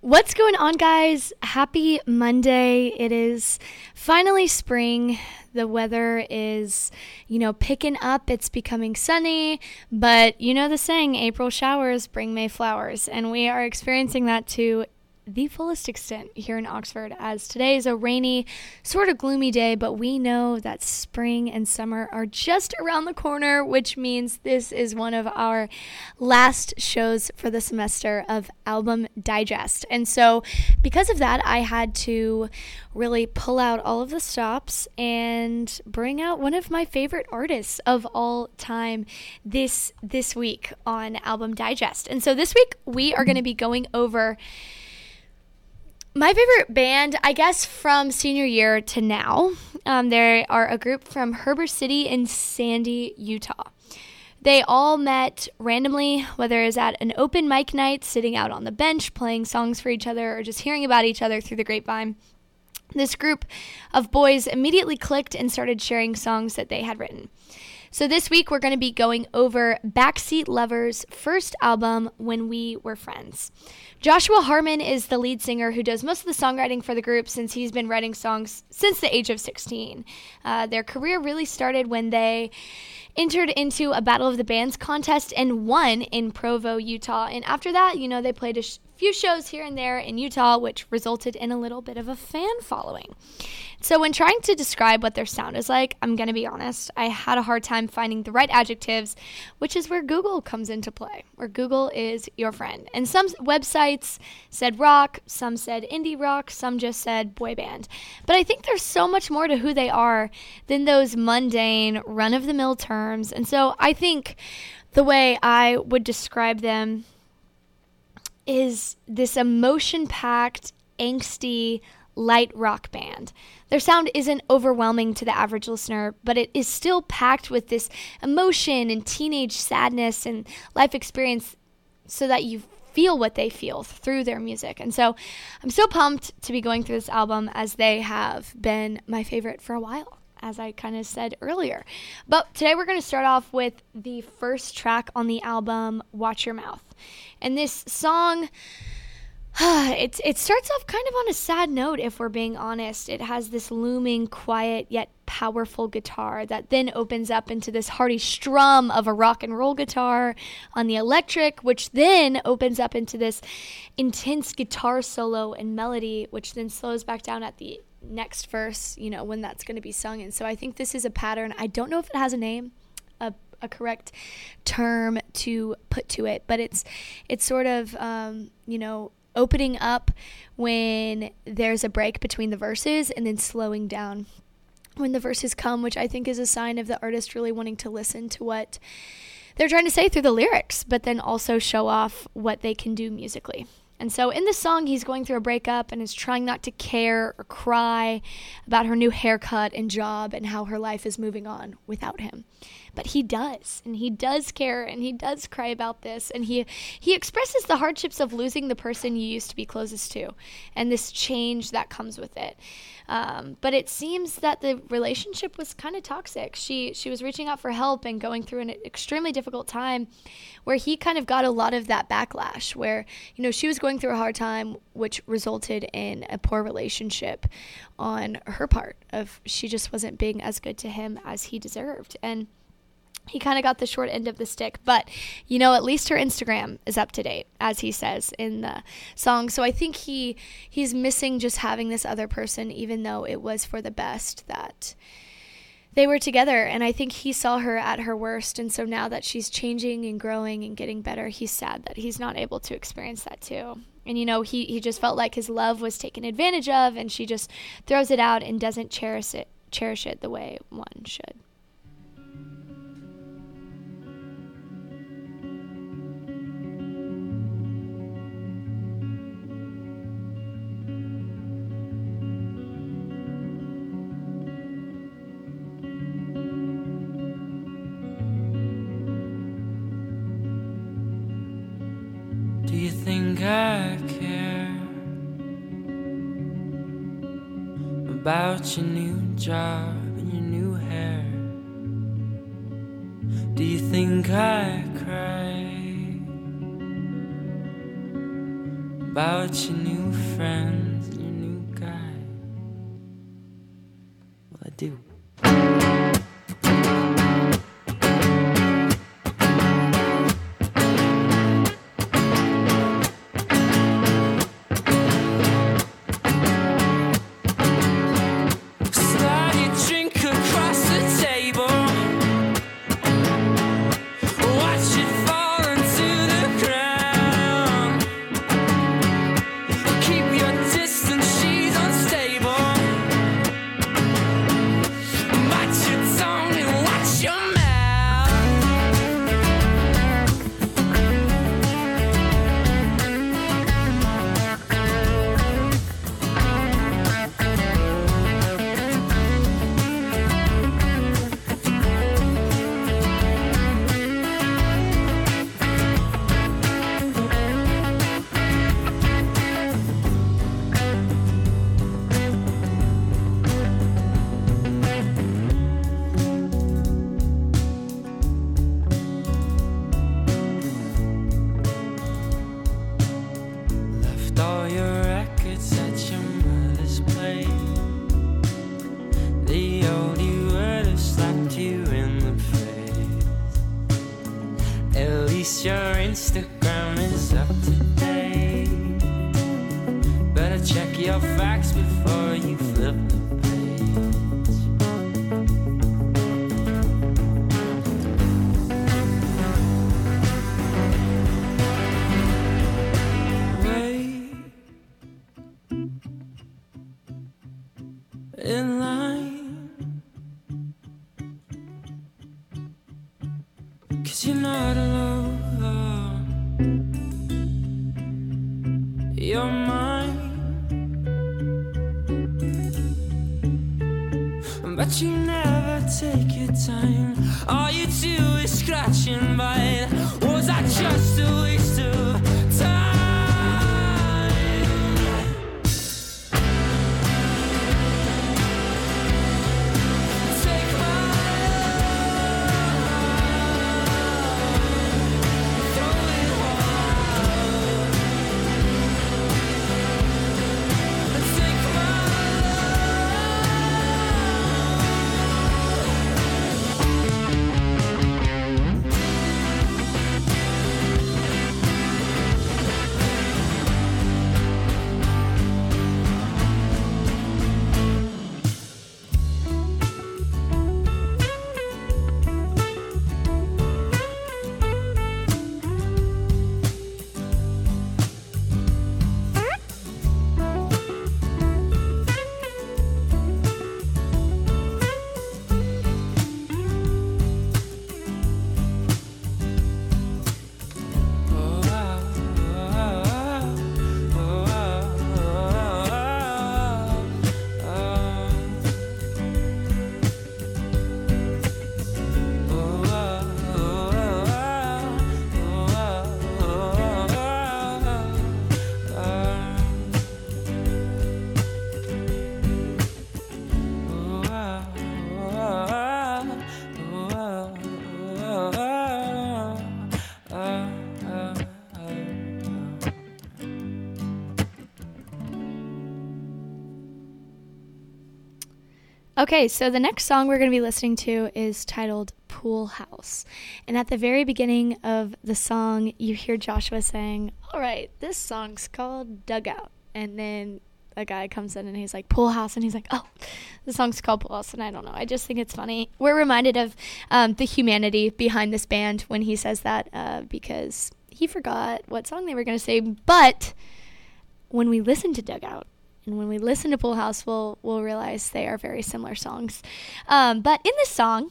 What's going on, guys? Happy Monday. It is finally spring. The weather is, you know, picking up. It's becoming sunny, but you know the saying April showers bring May flowers, and we are experiencing that too the fullest extent here in Oxford, as today is a rainy, sort of gloomy day, but we know that spring and summer are just around the corner, which means this is one of our last shows for the semester of Album Digest. And so, because of that, I had to really pull out all of the stops and bring out one of my favorite artists of all time this this week on Album Digest. And so this week we are going to be going over my favorite band, I guess, from senior year to now, um, they are a group from Heber City in Sandy, Utah. They all met randomly, whether it's at an open mic night, sitting out on the bench, playing songs for each other, or just hearing about each other through the grapevine. This group of boys immediately clicked and started sharing songs that they had written. So, this week we're going to be going over Backseat Lovers' first album, When We Were Friends. Joshua Harmon is the lead singer who does most of the songwriting for the group since he's been writing songs since the age of 16. Uh, their career really started when they entered into a Battle of the Bands contest and won in Provo, Utah. And after that, you know, they played a sh- few shows here and there in Utah, which resulted in a little bit of a fan following. So, when trying to describe what their sound is like, I'm going to be honest, I had a hard time finding the right adjectives, which is where Google comes into play, where Google is your friend. And some websites said rock, some said indie rock, some just said boy band. But I think there's so much more to who they are than those mundane, run of the mill terms. And so, I think the way I would describe them is this emotion packed, angsty, light rock band. Their sound isn't overwhelming to the average listener, but it is still packed with this emotion and teenage sadness and life experience so that you feel what they feel through their music. And so I'm so pumped to be going through this album as they have been my favorite for a while, as I kind of said earlier. But today we're going to start off with the first track on the album, Watch Your Mouth. And this song it it starts off kind of on a sad note if we're being honest. It has this looming, quiet yet powerful guitar that then opens up into this hearty strum of a rock and roll guitar on the electric, which then opens up into this intense guitar solo and melody, which then slows back down at the next verse, you know, when that's going to be sung. And so I think this is a pattern. I don't know if it has a name, a a correct term to put to it, but it's it's sort of um, you know opening up when there's a break between the verses and then slowing down when the verses come, which I think is a sign of the artist really wanting to listen to what they're trying to say through the lyrics, but then also show off what they can do musically. And so in this song, he's going through a breakup and is trying not to care or cry about her new haircut and job and how her life is moving on without him but he does and he does care and he does cry about this and he he expresses the hardships of losing the person you used to be closest to and this change that comes with it. Um, but it seems that the relationship was kind of toxic. She she was reaching out for help and going through an extremely difficult time where he kind of got a lot of that backlash where you know she was going through a hard time which resulted in a poor relationship on her part of she just wasn't being as good to him as he deserved. And he kind of got the short end of the stick, but you know, at least her Instagram is up to date, as he says in the song. So I think he he's missing just having this other person, even though it was for the best that they were together. And I think he saw her at her worst, and so now that she's changing and growing and getting better, he's sad that he's not able to experience that too. And you know, he he just felt like his love was taken advantage of, and she just throws it out and doesn't cherish it cherish it the way one should. I care about your new job and your new hair? Do you think I cry about your new friends Okay, so the next song we're going to be listening to is titled Pool House. And at the very beginning of the song, you hear Joshua saying, All right, this song's called Dugout. And then a guy comes in and he's like, Pool House. And he's like, Oh, the song's called Pool House. And I don't know. I just think it's funny. We're reminded of um, the humanity behind this band when he says that uh, because he forgot what song they were going to say. But when we listen to Dugout, and when we listen to Pool House, we'll we'll realize they are very similar songs. Um, but in this song,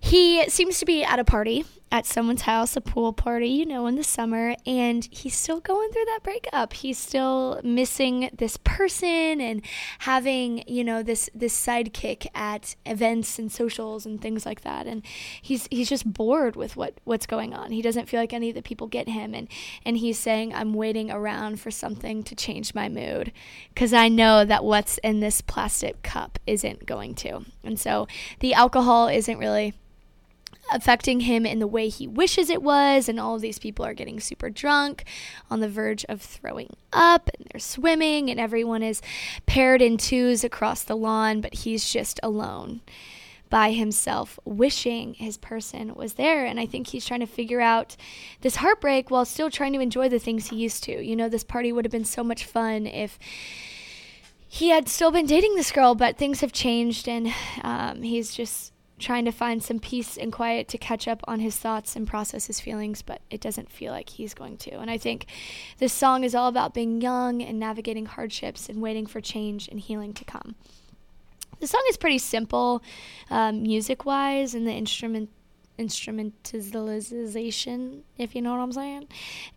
he seems to be at a party at someone's house, a pool party, you know, in the summer, and he's still going through that breakup. He's still missing this person and having, you know, this this sidekick at events and socials and things like that. And he's he's just bored with what what's going on. He doesn't feel like any of the people get him and and he's saying I'm waiting around for something to change my mood cuz I know that what's in this plastic cup isn't going to. And so the alcohol isn't really affecting him in the way he wishes it was. And all of these people are getting super drunk on the verge of throwing up and they're swimming, and everyone is paired in twos across the lawn, but he's just alone by himself, wishing his person was there. And I think he's trying to figure out this heartbreak while still trying to enjoy the things he used to. You know, this party would have been so much fun if he had still been dating this girl, but things have changed, and um, he's just trying to find some peace and quiet to catch up on his thoughts and process his feelings, but it doesn't feel like he's going to. And I think this song is all about being young and navigating hardships and waiting for change and healing to come. The song is pretty simple, um, music wise, and the instrument instrumentalization, if you know what I'm saying.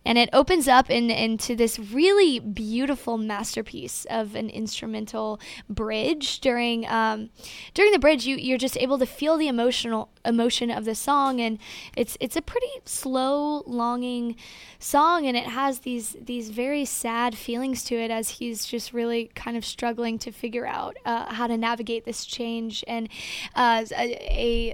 And it opens up in, into this really beautiful masterpiece of an instrumental bridge. During um, during the bridge, you you're just able to feel the emotional emotion of the song, and it's it's a pretty slow, longing song, and it has these these very sad feelings to it as he's just really kind of struggling to figure out uh, how to navigate this change and uh, a, a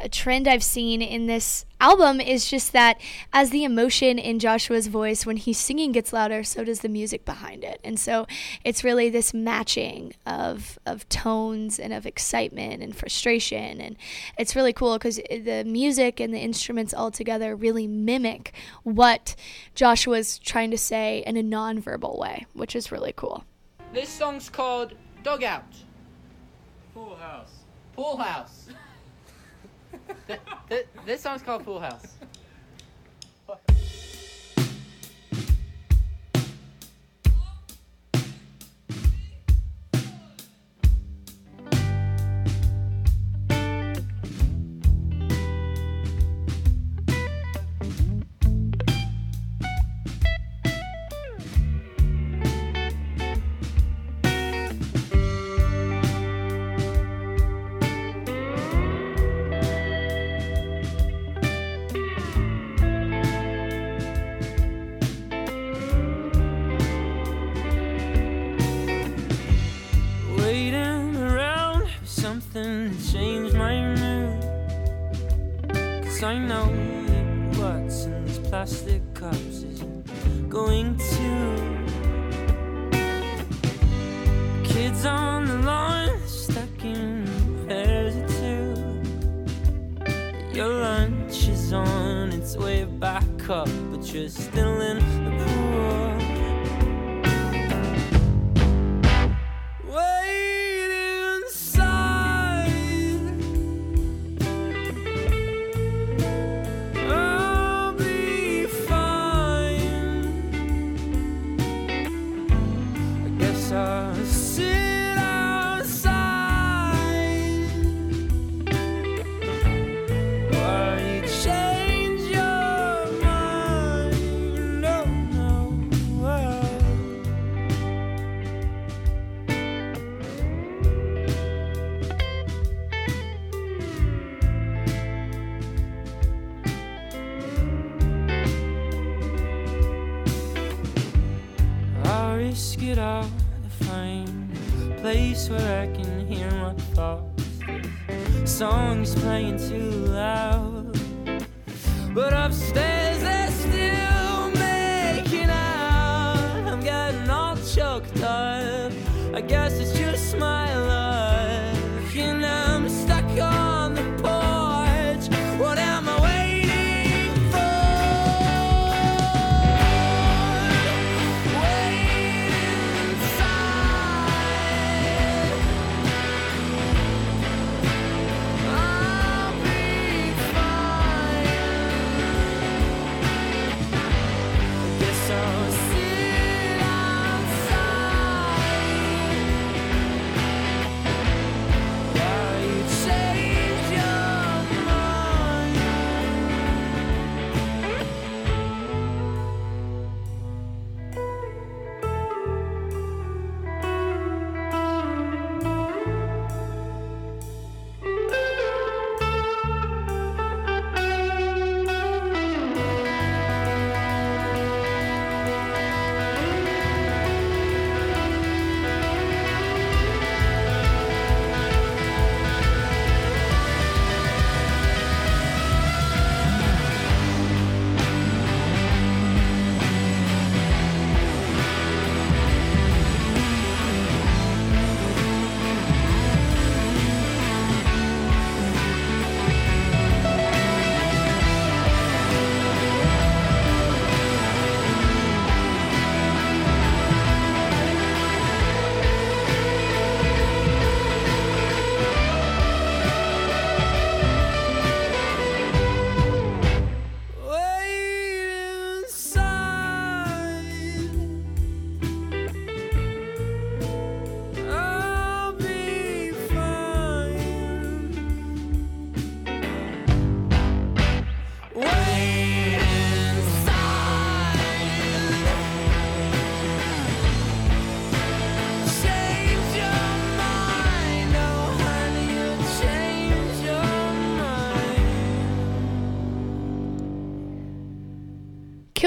a trend I've seen in this album is just that as the emotion in Joshua's voice when he's singing gets louder, so does the music behind it. And so it's really this matching of of tones and of excitement and frustration and it's really cool cuz the music and the instruments all together really mimic what Joshua's trying to say in a non-verbal way, which is really cool. This song's called Dugout. Pool House. Pool House. Th- th- this song's called Pool House. Plastic cups isn't going to. Kids on the lawn, stuck in pairs of two. Your lunch is on its way back up, but you're still in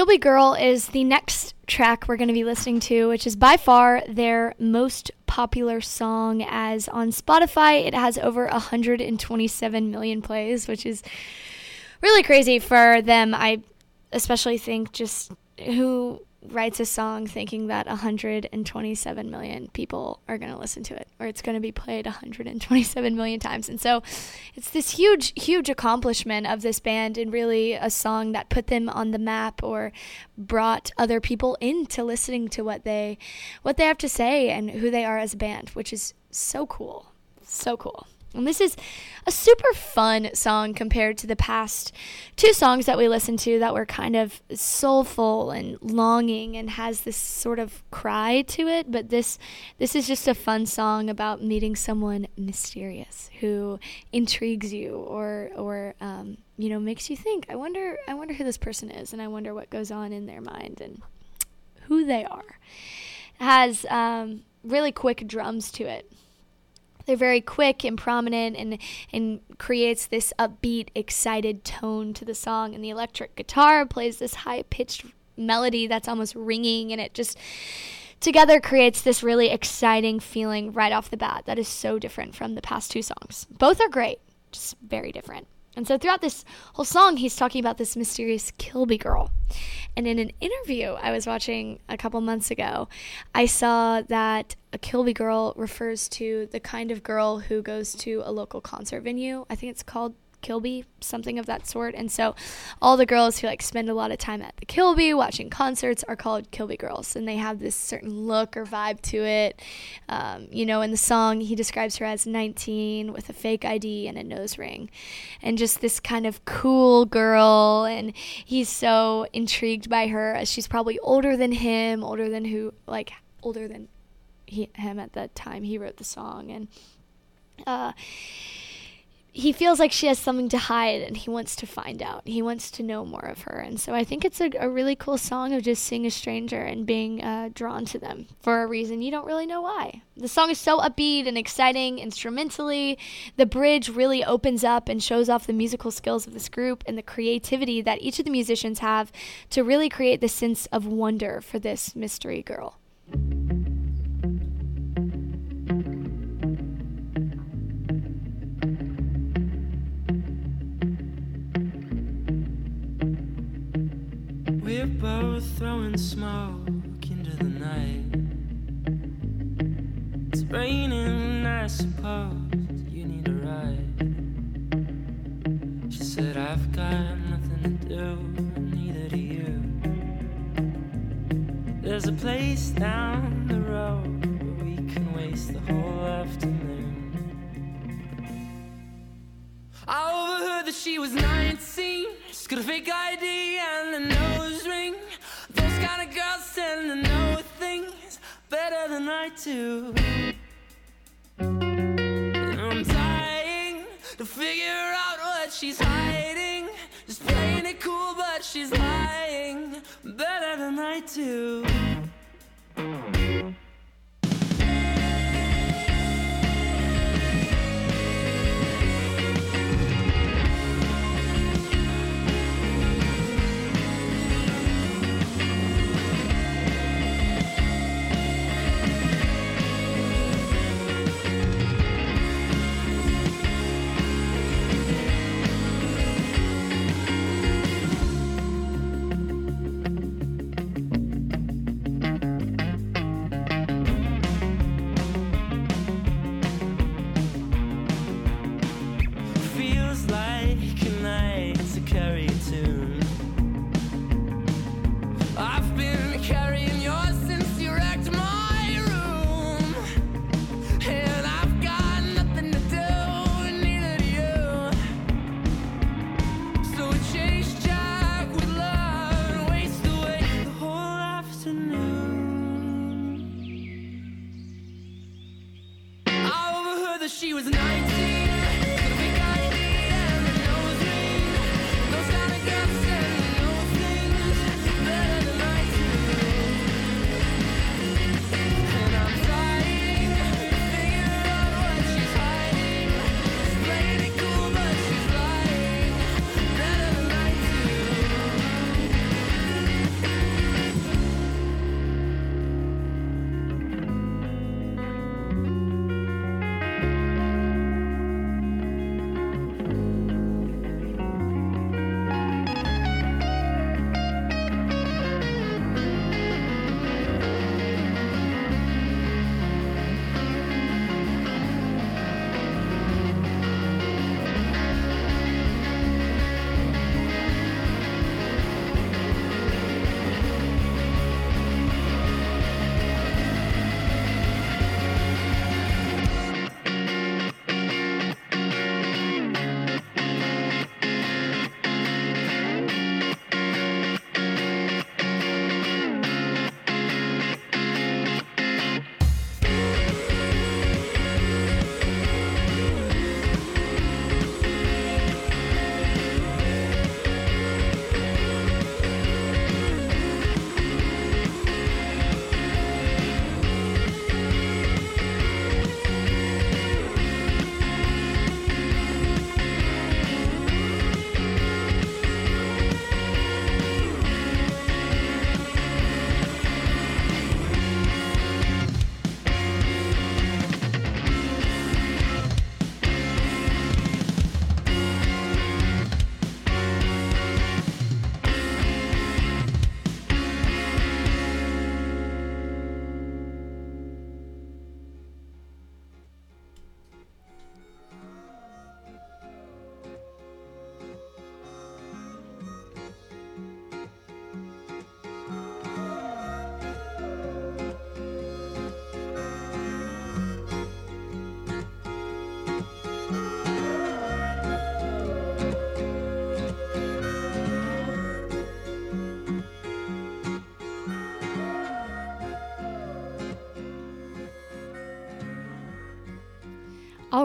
Kilby Girl is the next track we're going to be listening to, which is by far their most popular song. As on Spotify, it has over 127 million plays, which is really crazy for them. I especially think just who writes a song thinking that 127 million people are going to listen to it or it's going to be played 127 million times. And so it's this huge, huge accomplishment of this band and really a song that put them on the map or brought other people into listening to what they what they have to say and who they are as a band, which is so cool. So cool. And this is a super fun song compared to the past two songs that we listened to that were kind of soulful and longing and has this sort of cry to it. But this this is just a fun song about meeting someone mysterious who intrigues you or or um, you know makes you think. I wonder I wonder who this person is and I wonder what goes on in their mind and who they are. It has um, really quick drums to it they're very quick and prominent and and creates this upbeat excited tone to the song. And the electric guitar plays this high pitched melody that's almost ringing and it just together creates this really exciting feeling right off the bat that is so different from the past two songs. Both are great just very different and so throughout this whole song, he's talking about this mysterious Kilby girl. And in an interview I was watching a couple months ago, I saw that a Kilby girl refers to the kind of girl who goes to a local concert venue. I think it's called Kilby, something of that sort. And so all the girls who like spend a lot of time at the Kilby watching concerts are called Kilby girls. And they have this certain look or vibe to it. Um, you know, in the song, he describes her as 19 with a fake ID and a nose ring. And just this kind of cool girl. And he's so intrigued by her as she's probably older than him, older than who, like, older than he, him at that time he wrote the song. And, uh, he feels like she has something to hide and he wants to find out. He wants to know more of her. And so I think it's a, a really cool song of just seeing a stranger and being uh, drawn to them for a reason you don't really know why. The song is so upbeat and exciting instrumentally. The bridge really opens up and shows off the musical skills of this group and the creativity that each of the musicians have to really create the sense of wonder for this mystery girl. We're both throwing smoke into the night. It's raining, I suppose you need a ride. She said, I've got nothing to do, neither do you. There's a place down the road where we can waste the whole afternoon. I overheard that she was 19. Got a fake ID and a nose ring. Those kind of girls tend to know things better than I do. I'm dying to figure out what she's hiding. Just playing it cool, but she's lying better than I do.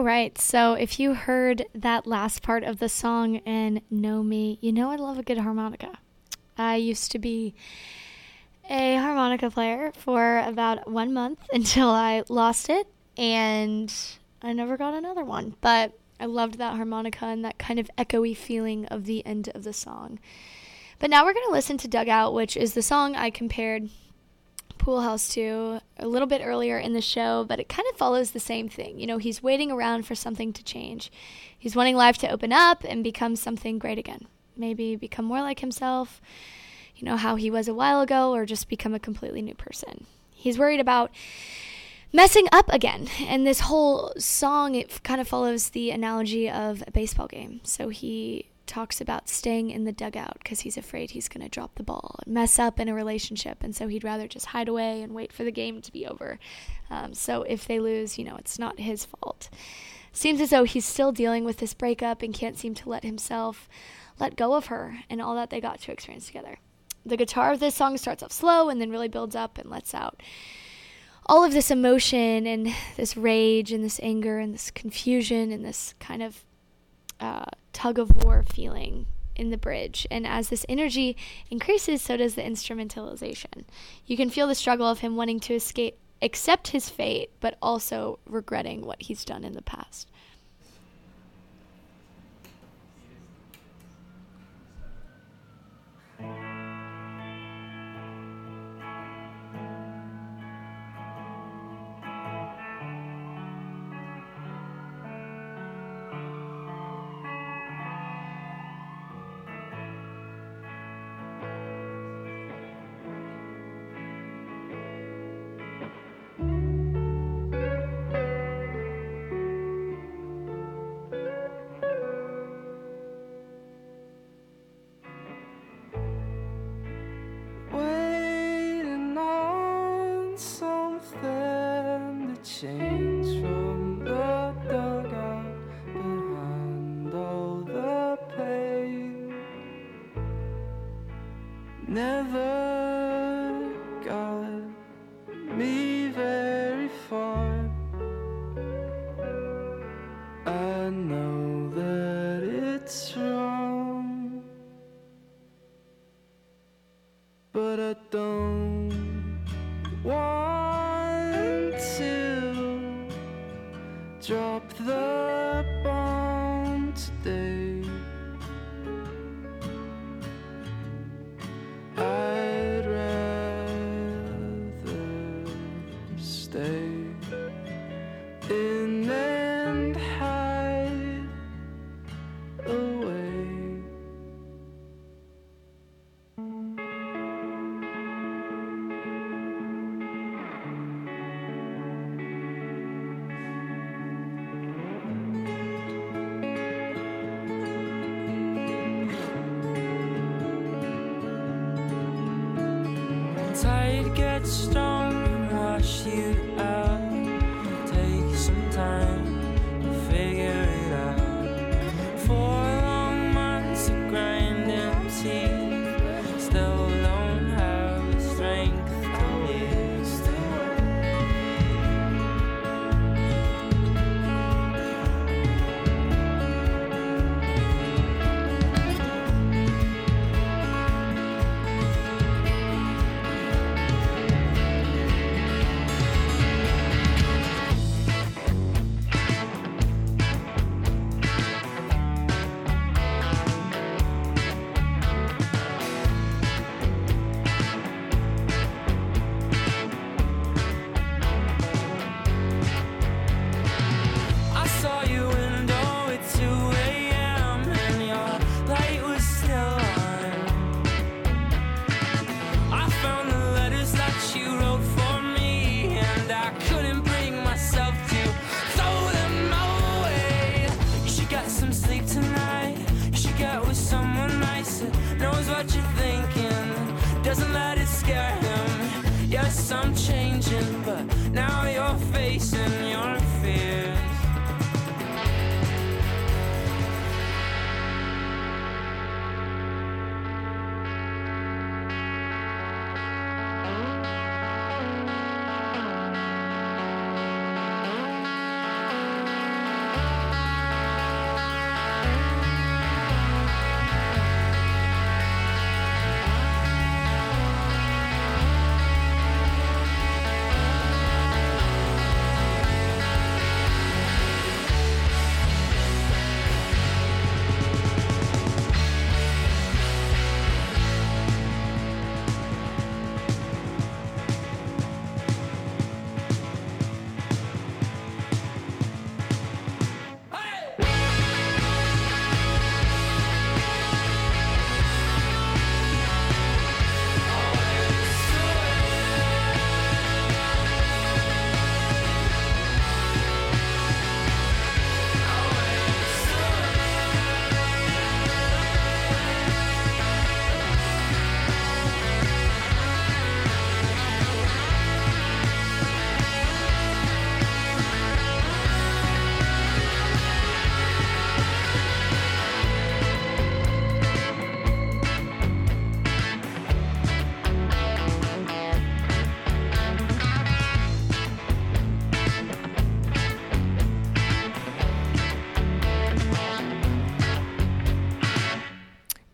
All right. So if you heard that last part of the song and know me, you know I love a good harmonica. I used to be a harmonica player for about one month until I lost it and I never got another one. But I loved that harmonica and that kind of echoey feeling of the end of the song. But now we're going to listen to Dugout, which is the song I compared House to a little bit earlier in the show, but it kind of follows the same thing. You know, he's waiting around for something to change. He's wanting life to open up and become something great again. Maybe become more like himself, you know, how he was a while ago, or just become a completely new person. He's worried about messing up again. And this whole song, it kind of follows the analogy of a baseball game. So he talks about staying in the dugout because he's afraid he's going to drop the ball and mess up in a relationship. And so he'd rather just hide away and wait for the game to be over. Um, so if they lose, you know, it's not his fault. Seems as though he's still dealing with this breakup and can't seem to let himself let go of her and all that they got to experience together. The guitar of this song starts off slow and then really builds up and lets out all of this emotion and this rage and this anger and this confusion and this kind of uh, tug of war feeling in the bridge. And as this energy increases, so does the instrumentalization. You can feel the struggle of him wanting to escape, accept his fate, but also regretting what he's done in the past. Strong wash you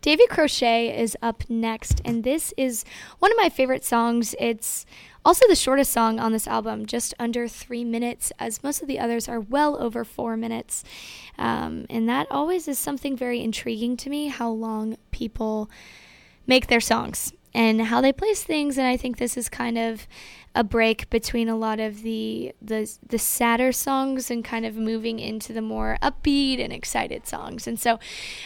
David Crochet is up next, and this is one of my favorite songs. It's also the shortest song on this album, just under three minutes, as most of the others are well over four minutes. Um, and that always is something very intriguing to me how long people make their songs and how they place things. And I think this is kind of a break between a lot of the the the sadder songs and kind of moving into the more upbeat and excited songs. And so,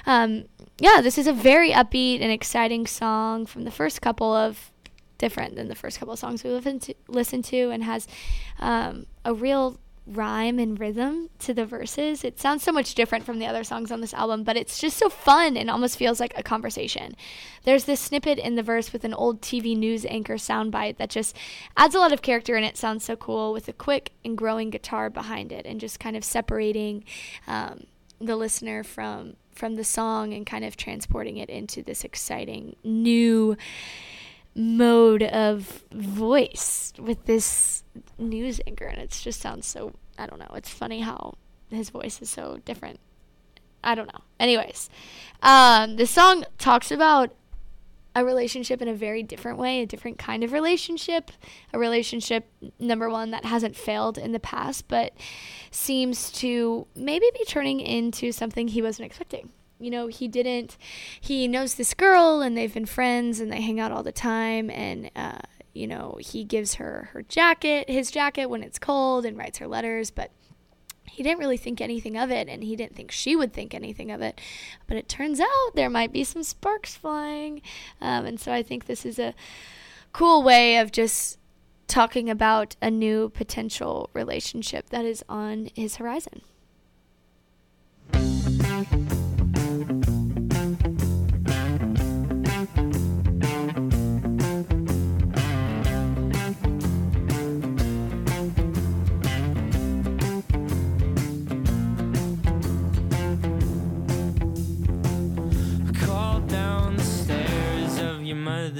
um, yeah, this is a very upbeat and exciting song from the first couple of different than the first couple of songs we listened to, listened to and has um, a real rhyme and rhythm to the verses. It sounds so much different from the other songs on this album, but it's just so fun and almost feels like a conversation. There's this snippet in the verse with an old TV news anchor soundbite that just adds a lot of character and it sounds so cool with a quick and growing guitar behind it and just kind of separating um, the listener from from the song and kind of transporting it into this exciting new mode of voice with this news anchor and it just sounds so I don't know. It's funny how his voice is so different. I don't know. Anyways, um, the song talks about a relationship in a very different way, a different kind of relationship, a relationship number one that hasn't failed in the past, but seems to maybe be turning into something he wasn't expecting you know, he didn't, he knows this girl and they've been friends and they hang out all the time. And, uh, you know, he gives her her jacket, his jacket when it's cold and writes her letters, but he didn't really think anything of it and he didn't think she would think anything of it. But it turns out there might be some sparks flying. Um, and so I think this is a cool way of just talking about a new potential relationship that is on his horizon.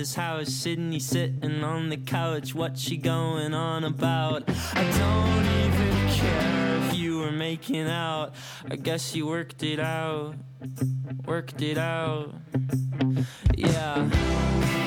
Mother's house, Sydney sitting on the couch. What she going on about? I don't even care if you were making out. I guess you worked it out, worked it out. Yeah.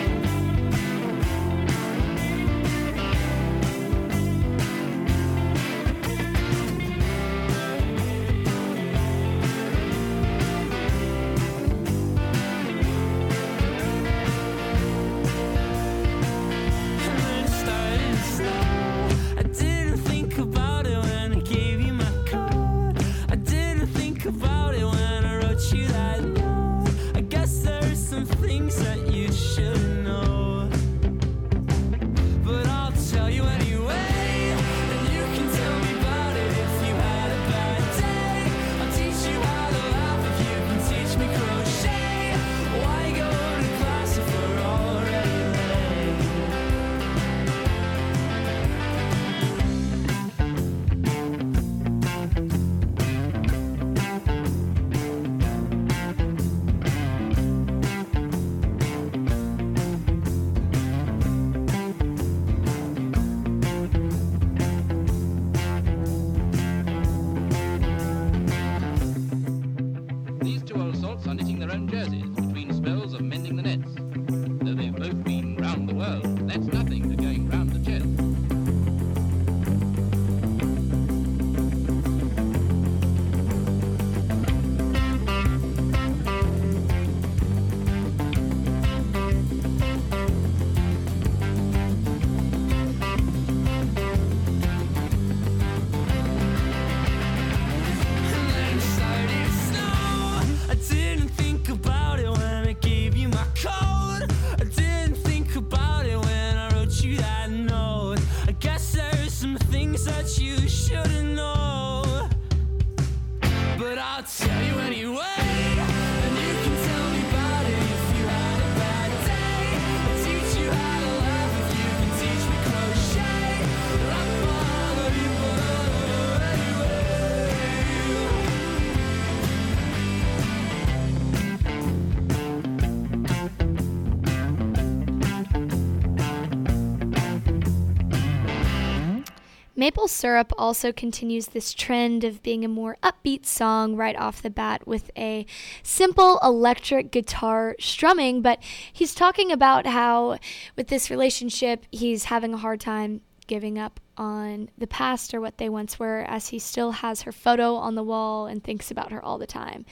Maple Syrup also continues this trend of being a more upbeat song right off the bat with a simple electric guitar strumming, but he's talking about how with this relationship he's having a hard time giving up on the past or what they once were as he still has her photo on the wall and thinks about her all the time.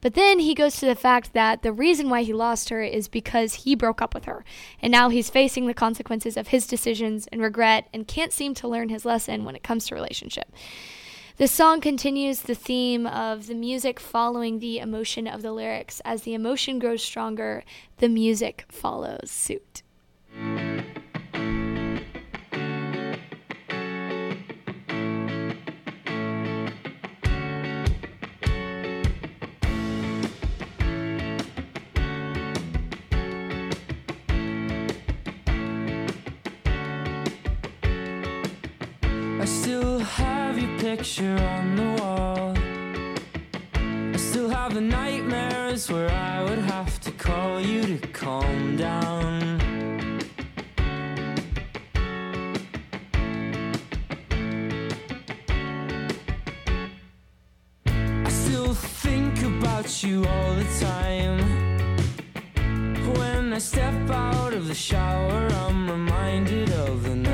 But then he goes to the fact that the reason why he lost her is because he broke up with her. And now he's facing the consequences of his decisions and regret and can't seem to learn his lesson when it comes to relationship. The song continues the theme of the music following the emotion of the lyrics. As the emotion grows stronger, the music follows suit. Picture on the wall. I still have the nightmares where I would have to call you to calm down. I still think about you all the time. When I step out of the shower, I'm reminded of the night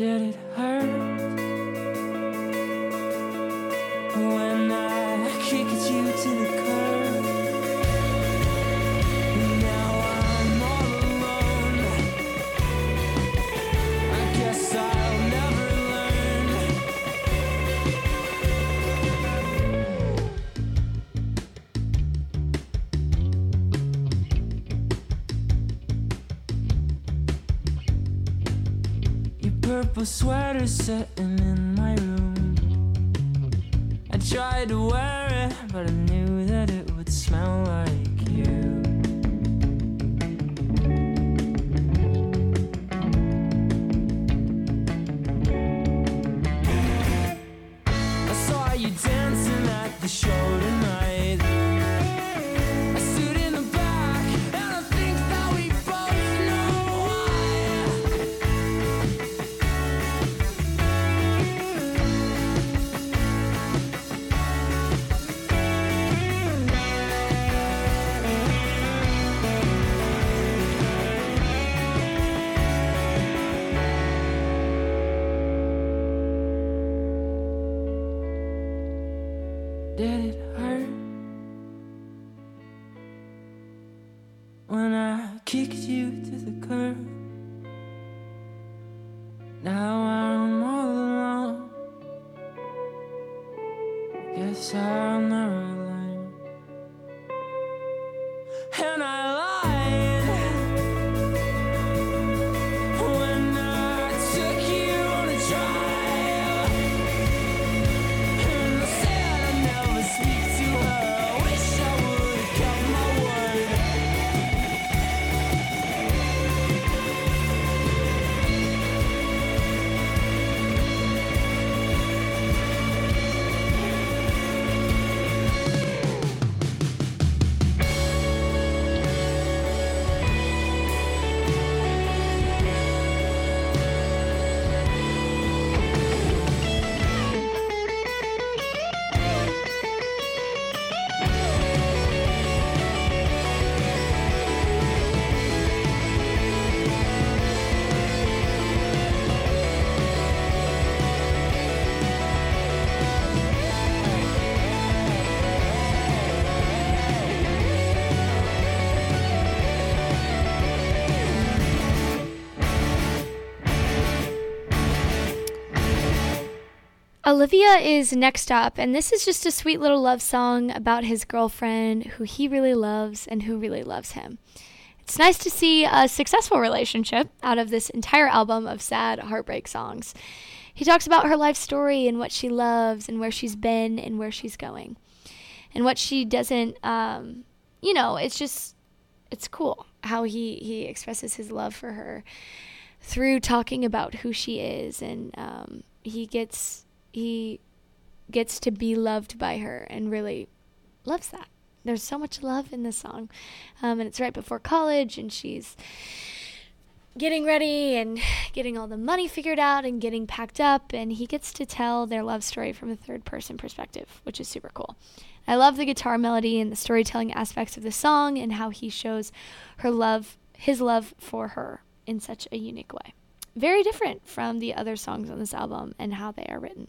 Did it hurt sweater sitting in Olivia is next up, and this is just a sweet little love song about his girlfriend who he really loves and who really loves him. It's nice to see a successful relationship out of this entire album of sad heartbreak songs. he talks about her life story and what she loves and where she's been and where she's going and what she doesn't um, you know it's just it's cool how he he expresses his love for her through talking about who she is and um, he gets he gets to be loved by her and really loves that. There's so much love in this song um, and it's right before college and she's getting ready and getting all the money figured out and getting packed up and he gets to tell their love story from a third person perspective which is super cool. I love the guitar melody and the storytelling aspects of the song and how he shows her love his love for her in such a unique way. Very different from the other songs on this album and how they are written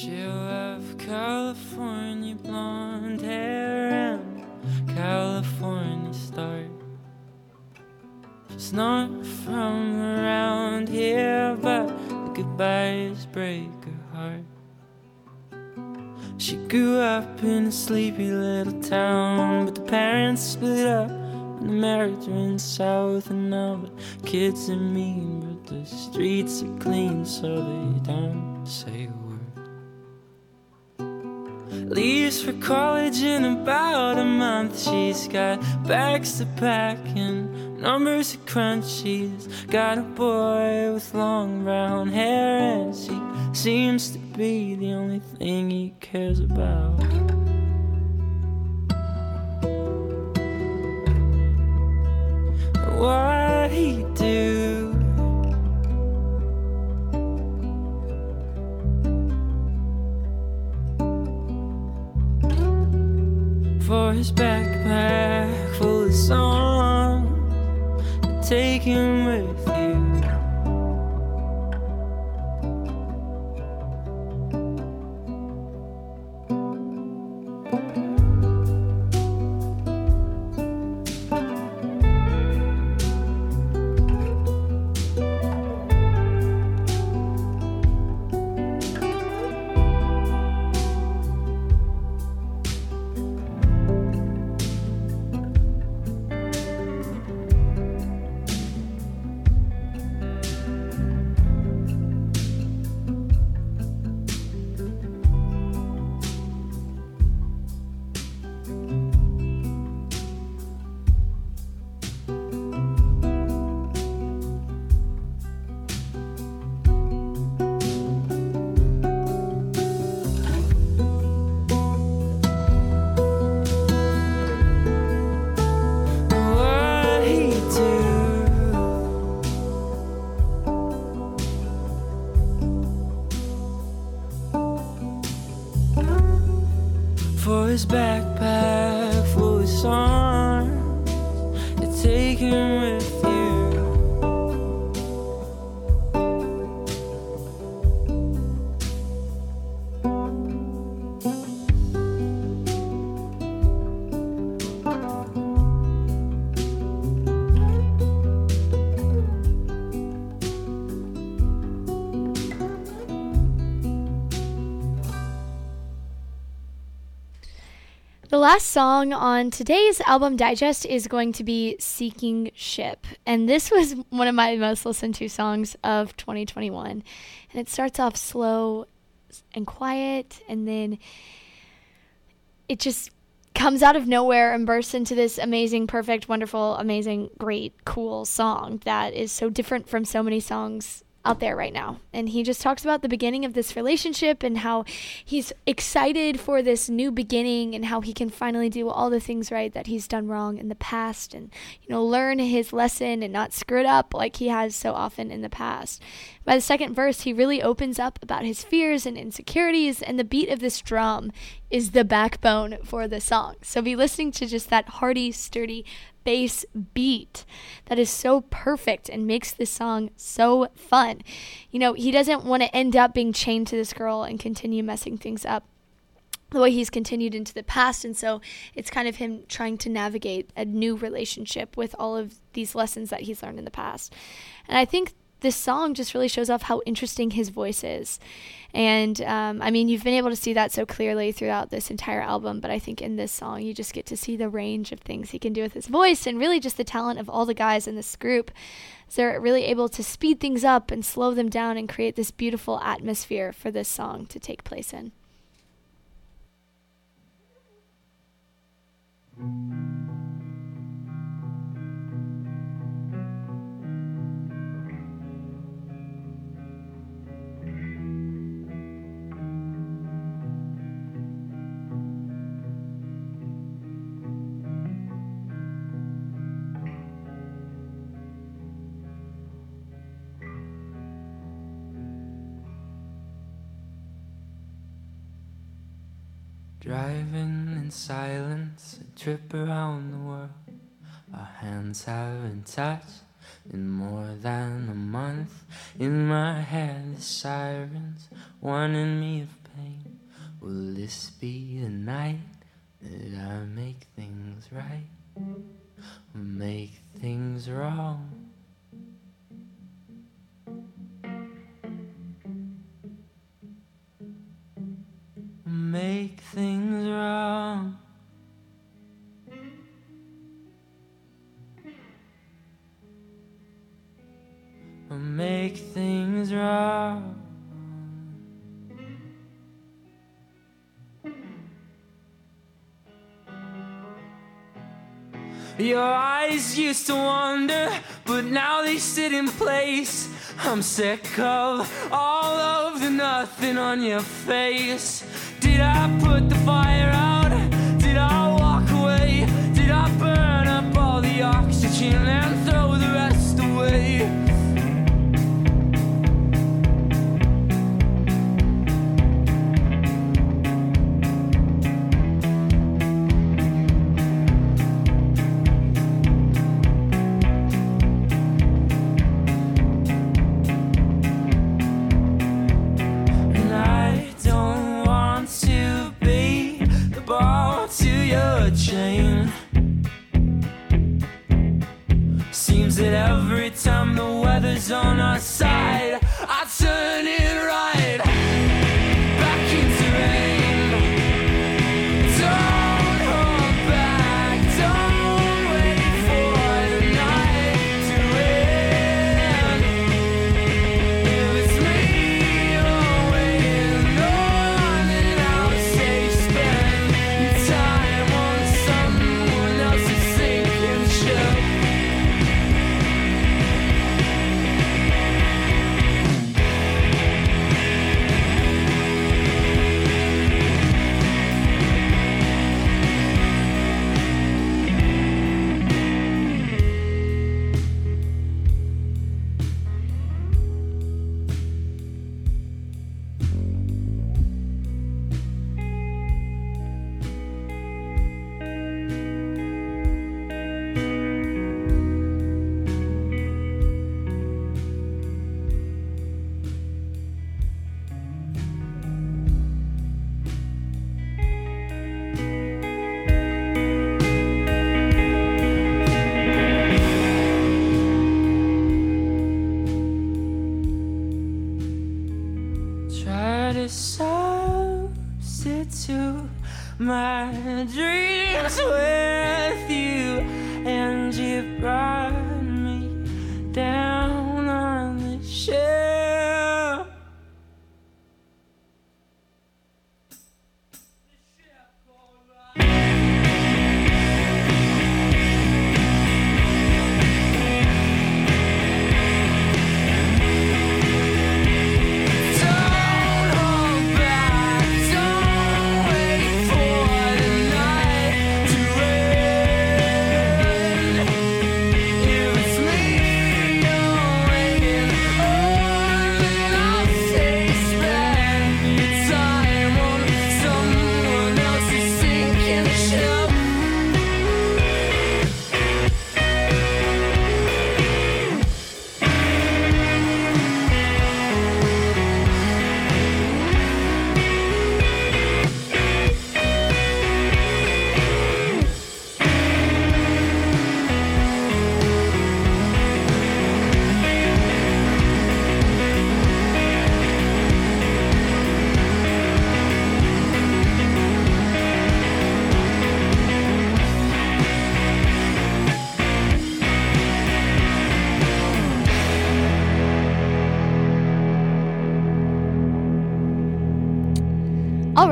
She'll have California blonde hair and California start. She's not from around here, but the goodbyes break her heart. She grew up in a sleepy little town, but the parents split up and the marriage went south. And now the kids are mean, but the streets are clean, so they don't say. Leaves for college in about a month. She's got bags to pack and numbers to crunch. She's got a boy with long brown hair, and she seems to be the only thing he cares about. What he do? For his backpack full of songs. Take him with last song on today's album digest is going to be Sinking Ship. And this was one of my most listened to songs of 2021. And it starts off slow and quiet, and then it just comes out of nowhere and bursts into this amazing, perfect, wonderful, amazing, great, cool song that is so different from so many songs out there right now. And he just talks about the beginning of this relationship and how he's excited for this new beginning and how he can finally do all the things right that he's done wrong in the past and you know learn his lesson and not screw it up like he has so often in the past. By the second verse, he really opens up about his fears and insecurities and the beat of this drum is the backbone for the song. So be listening to just that hearty, sturdy bass beat that is so perfect and makes this song so fun. You know, he doesn't want to end up being chained to this girl and continue messing things up. the way he's continued into the past. And so it's kind of him trying to navigate a new relationship with all of these lessons that he's learned in the past. And I think this song just really shows off how interesting his voice is. And um, I mean, you've been able to see that so clearly throughout this entire album, but I think in this song, you just get to see the range of things he can do with his voice and really just the talent of all the guys in this group. They're really able to speed things up and slow them down and create this beautiful atmosphere for this song to take place in. Driving in silence, a trip around the world. Our hands haven't touched in more than a month. In my head, the sirens warning me of pain. Will this be the night that I make things right? Or make things wrong? Make things wrong. Make things wrong. Your eyes used to wander, but now they sit in place. I'm sick of all of the nothing on your face. Did I put the fire out? Did I walk away? I burn up all the away? on our side.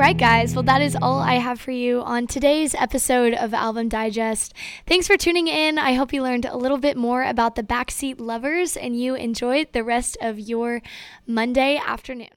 Right, guys. Well, that is all I have for you on today's episode of Album Digest. Thanks for tuning in. I hope you learned a little bit more about the backseat lovers and you enjoyed the rest of your Monday afternoon.